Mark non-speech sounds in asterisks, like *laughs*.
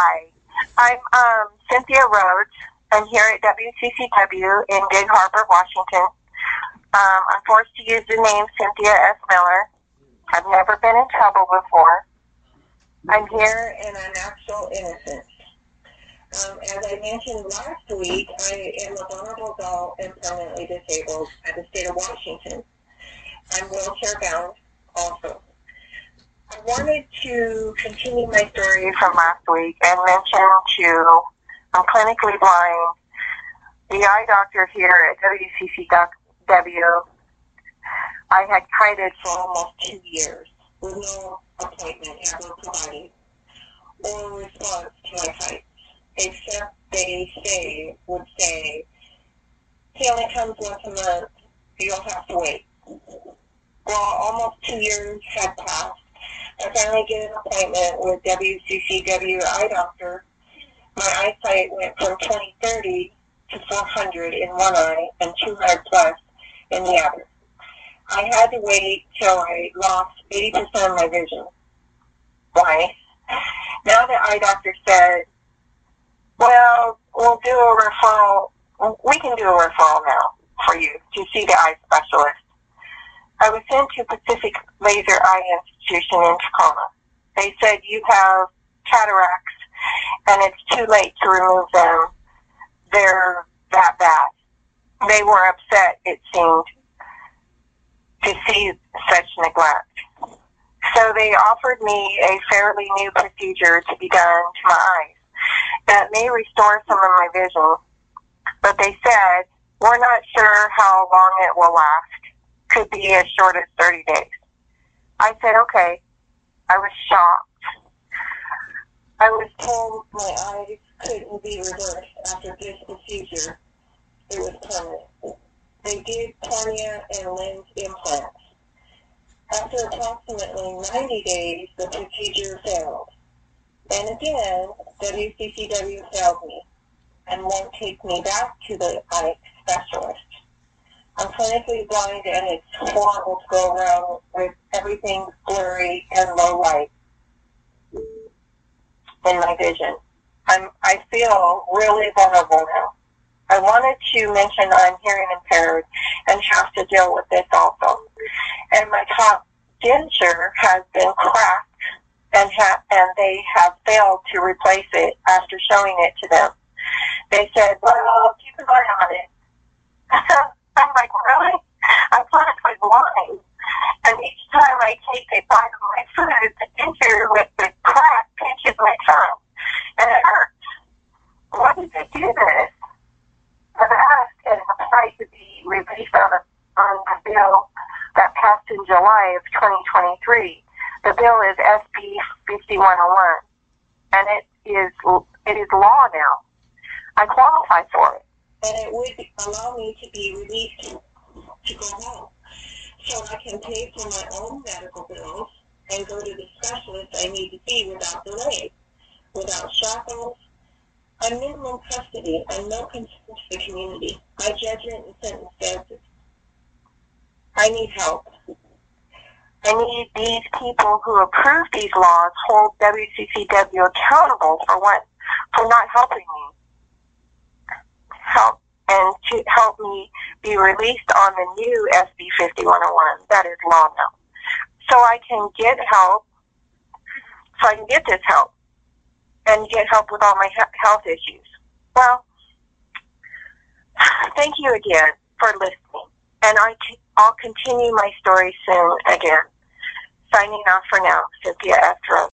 Hi, I'm um, Synthia Rhodes. I'm here at WCCW in Gig Harbor, Washington. Um, I'm forced to use the name Cynthia S. Miller. I've never been in trouble before. I'm here and I'm actual innocent. Um, as I mentioned last week, I am a vulnerable adult and permanently disabled at the state of Washington. I'm wheelchair bound also. I wanted to continue my story from last week and mention to I'm clinically blind. The eye doctor here at WCCW, I had kited for almost two years with no appointment ever provided or response to my kites, except they say, would say, he only comes once a month, you'll have to wait. Well, almost two years had passed. I finally get an appointment with WCCW eye doctor my eyesight went from 2030 to 400 in one eye and 200 plus in the other. I had to wait till I lost 80% of my vision. Why? Now the eye doctor said, well, we'll do a referral. We can do a referral now for you to see the eye specialist. I was sent to Pacific Laser Eye Institution in Tacoma. They said you have cataracts and it's too late to remove them. They're that bad. They were upset, it seemed, to see such neglect. So they offered me a fairly new procedure to be done to my eyes that may restore some of my vision. But they said, we're not sure how long it will last. Could be as short as 30 days. I said, okay. I was shocked. I was told my eyes couldn't be reversed after this procedure. It was permanent. They did cornea and lens implants. After approximately 90 days, the procedure failed. And again, WCCW failed me and won't take me back to the eye specialist. I'm clinically blind and it's horrible to go around with everything blurry and low light in my vision. I'm, I feel really vulnerable now. I wanted to mention I'm hearing impaired and have to deal with this also. And my top denture has been cracked and ha- and they have failed to replace it after showing it to them. They said, well, keep an eye on it. *laughs* I'm like, really? I'm clinically blind. And each time I take a bite of my food, the denture with the crack pinches my tongue. And it hurts. Why did they do this? I've asked and applied to be released on, a, on the bill that passed in July of 2023. The bill is SB 5101, and it is it is law now. I qualify for it, and it would allow me to be released to go home so I can pay for my own medical bills and go to the specialist I need to see without delay, without shackles. I'm minimum custody and no concern to the community. My judgment and sentence says I need help. I need these people who approve these laws hold WCCW accountable for what for not helping me. Help and to help me be released on the new SB 5101. That is law now. So I can get help, so I can get this help and get help with all my health issues. Well, *sighs* thank you again for listening. And I t- I'll continue my story soon again. Signing off for now, Synthia. Rhodes.